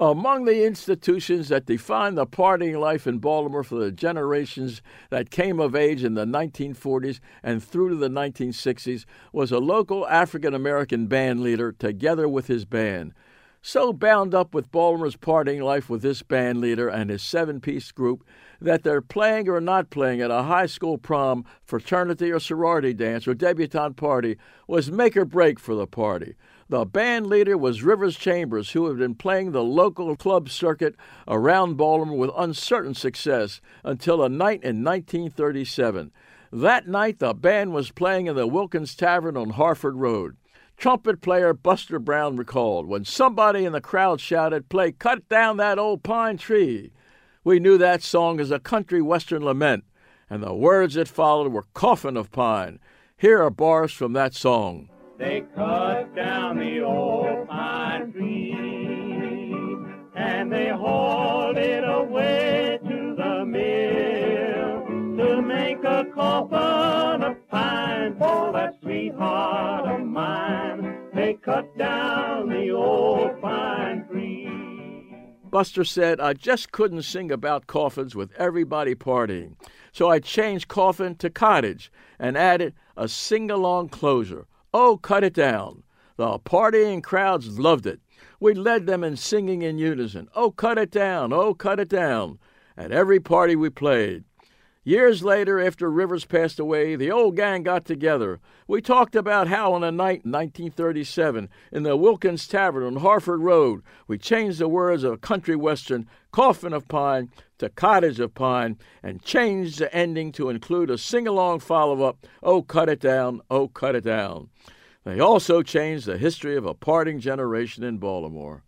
Among the institutions that defined the partying life in Baltimore for the generations that came of age in the 1940s and through to the 1960s was a local African American band leader together with his band. So bound up with Baltimore's partying life with this band leader and his seven piece group that they're playing or not playing at a high school prom, fraternity or sorority dance, or debutante party was make or break for the party. The band leader was Rivers Chambers, who had been playing the local club circuit around Baltimore with uncertain success until a night in 1937. That night, the band was playing in the Wilkins Tavern on Harford Road. Trumpet player Buster Brown recalled when somebody in the crowd shouted, Play Cut Down That Old Pine Tree. We knew that song as a country western lament, and the words that followed were Coffin of Pine. Here are bars from that song. They cut down the old pine tree and they hauled it away to the mill to make a coffin cut down the old pine tree. Buster said, I just couldn't sing about coffins with everybody partying. So I changed coffin to cottage and added a sing along closer. Oh, cut it down. The partying crowds loved it. We led them in singing in unison. Oh, cut it down. Oh, cut it down. At every party we played. Years later, after Rivers passed away, the old gang got together. We talked about how on a night in 1937 in the Wilkins Tavern on Harford Road, we changed the words of a country western, Coffin of Pine, to Cottage of Pine, and changed the ending to include a sing along follow up, Oh, cut it down, oh, cut it down. They also changed the history of a parting generation in Baltimore.